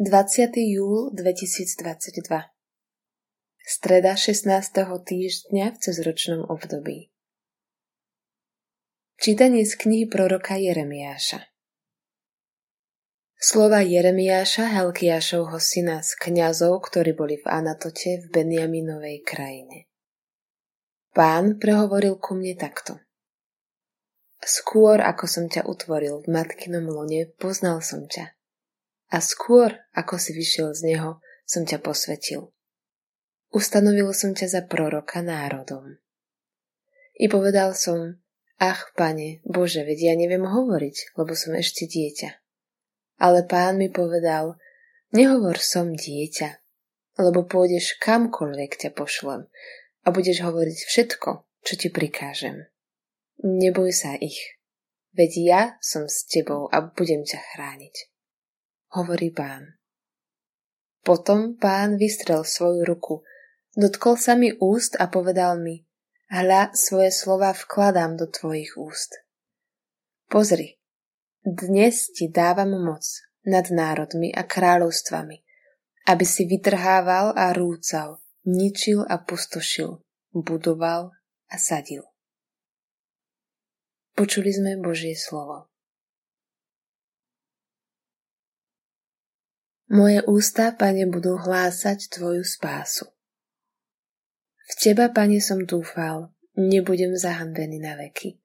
20. júl 2022 Streda 16. týždňa v cezročnom období Čítanie z knihy proroka Jeremiáša Slova Jeremiáša, Helkiášovho syna z kňazov, ktorí boli v Anatote v Benjaminovej krajine. Pán prehovoril ku mne takto. Skôr ako som ťa utvoril v matkinom lone, poznal som ťa a skôr, ako si vyšiel z neho, som ťa posvetil. Ustanovil som ťa za proroka národom. I povedal som, ach, pane, Bože, veď ja neviem hovoriť, lebo som ešte dieťa. Ale pán mi povedal, nehovor som dieťa, lebo pôjdeš kamkoľvek ťa pošlem a budeš hovoriť všetko, čo ti prikážem. Neboj sa ich, veď ja som s tebou a budem ťa chrániť hovorí pán. Potom pán vystrel svoju ruku, dotkol sa mi úst a povedal mi, hľa svoje slova vkladám do tvojich úst. Pozri, dnes ti dávam moc nad národmi a kráľovstvami, aby si vytrhával a rúcal, ničil a pustošil, budoval a sadil. Počuli sme Božie slovo. Moje ústa, Pane, budú hlásať Tvoju spásu. V Teba, Pane, som dúfal, nebudem zahambený na veky.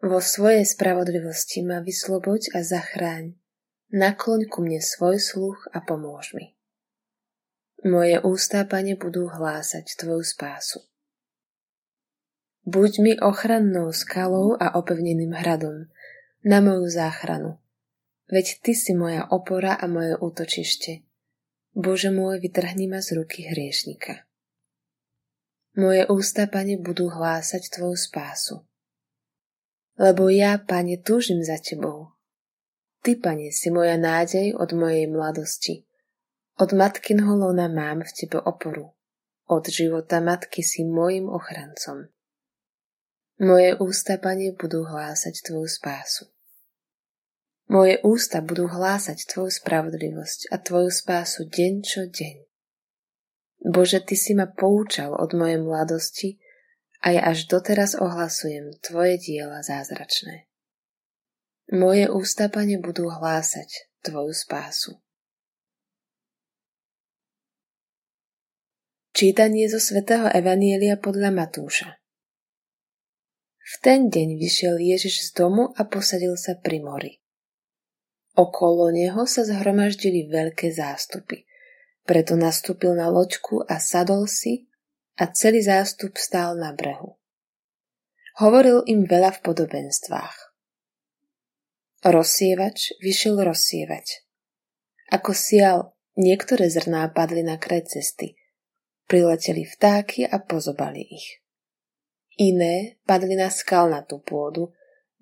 Vo svojej spravodlivosti ma vysloboď a zachráň. Nakloň ku mne svoj sluch a pomôž mi. Moje ústa, Pane, budú hlásať Tvoju spásu. Buď mi ochrannou skalou a opevneným hradom na moju záchranu Veď Ty si moja opora a moje útočište. Bože môj, vytrhni ma z ruky hriešnika. Moje ústa, Pane, budú hlásať Tvoju spásu. Lebo ja, Pane, túžim za Tebou. Ty, Pane, si moja nádej od mojej mladosti. Od matkinho lona mám v Tebe oporu. Od života matky si môjim ochrancom. Moje ústa, Pane, budú hlásať Tvoju spásu. Moje ústa budú hlásať Tvoju spravodlivosť a Tvoju spásu deň čo deň. Bože, Ty si ma poučal od mojej mladosti a ja až doteraz ohlasujem Tvoje diela zázračné. Moje ústa, Pane, budú hlásať Tvoju spásu. Čítanie zo svätého Evanielia podľa Matúša V ten deň vyšiel Ježiš z domu a posadil sa pri mori. Okolo neho sa zhromaždili veľké zástupy. Preto nastúpil na loďku a sadol si a celý zástup stál na brehu. Hovoril im veľa v podobenstvách. Rozsievač vyšiel rozsievať. Ako sial, niektoré zrná padli na kraj cesty. Prileteli vtáky a pozobali ich. Iné padli na skalnatú pôdu,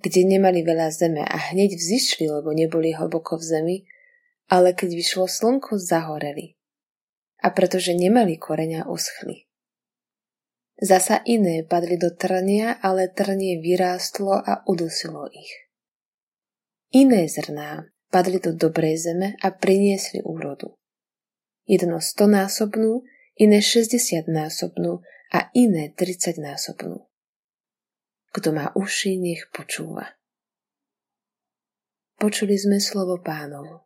kde nemali veľa zeme a hneď vzýšli, lebo neboli hlboko v zemi, ale keď vyšlo slnko, zahoreli. A pretože nemali koreňa, uschli. Zasa iné padli do trnia, ale trnie vyrástlo a udusilo ich. Iné zrná padli do dobrej zeme a priniesli úrodu. Jedno stonásobnú, iné šesťdesiatnásobnú a iné tridsaťnásobnú. Kto má uši, nech počúva. Počuli sme slovo pánovo.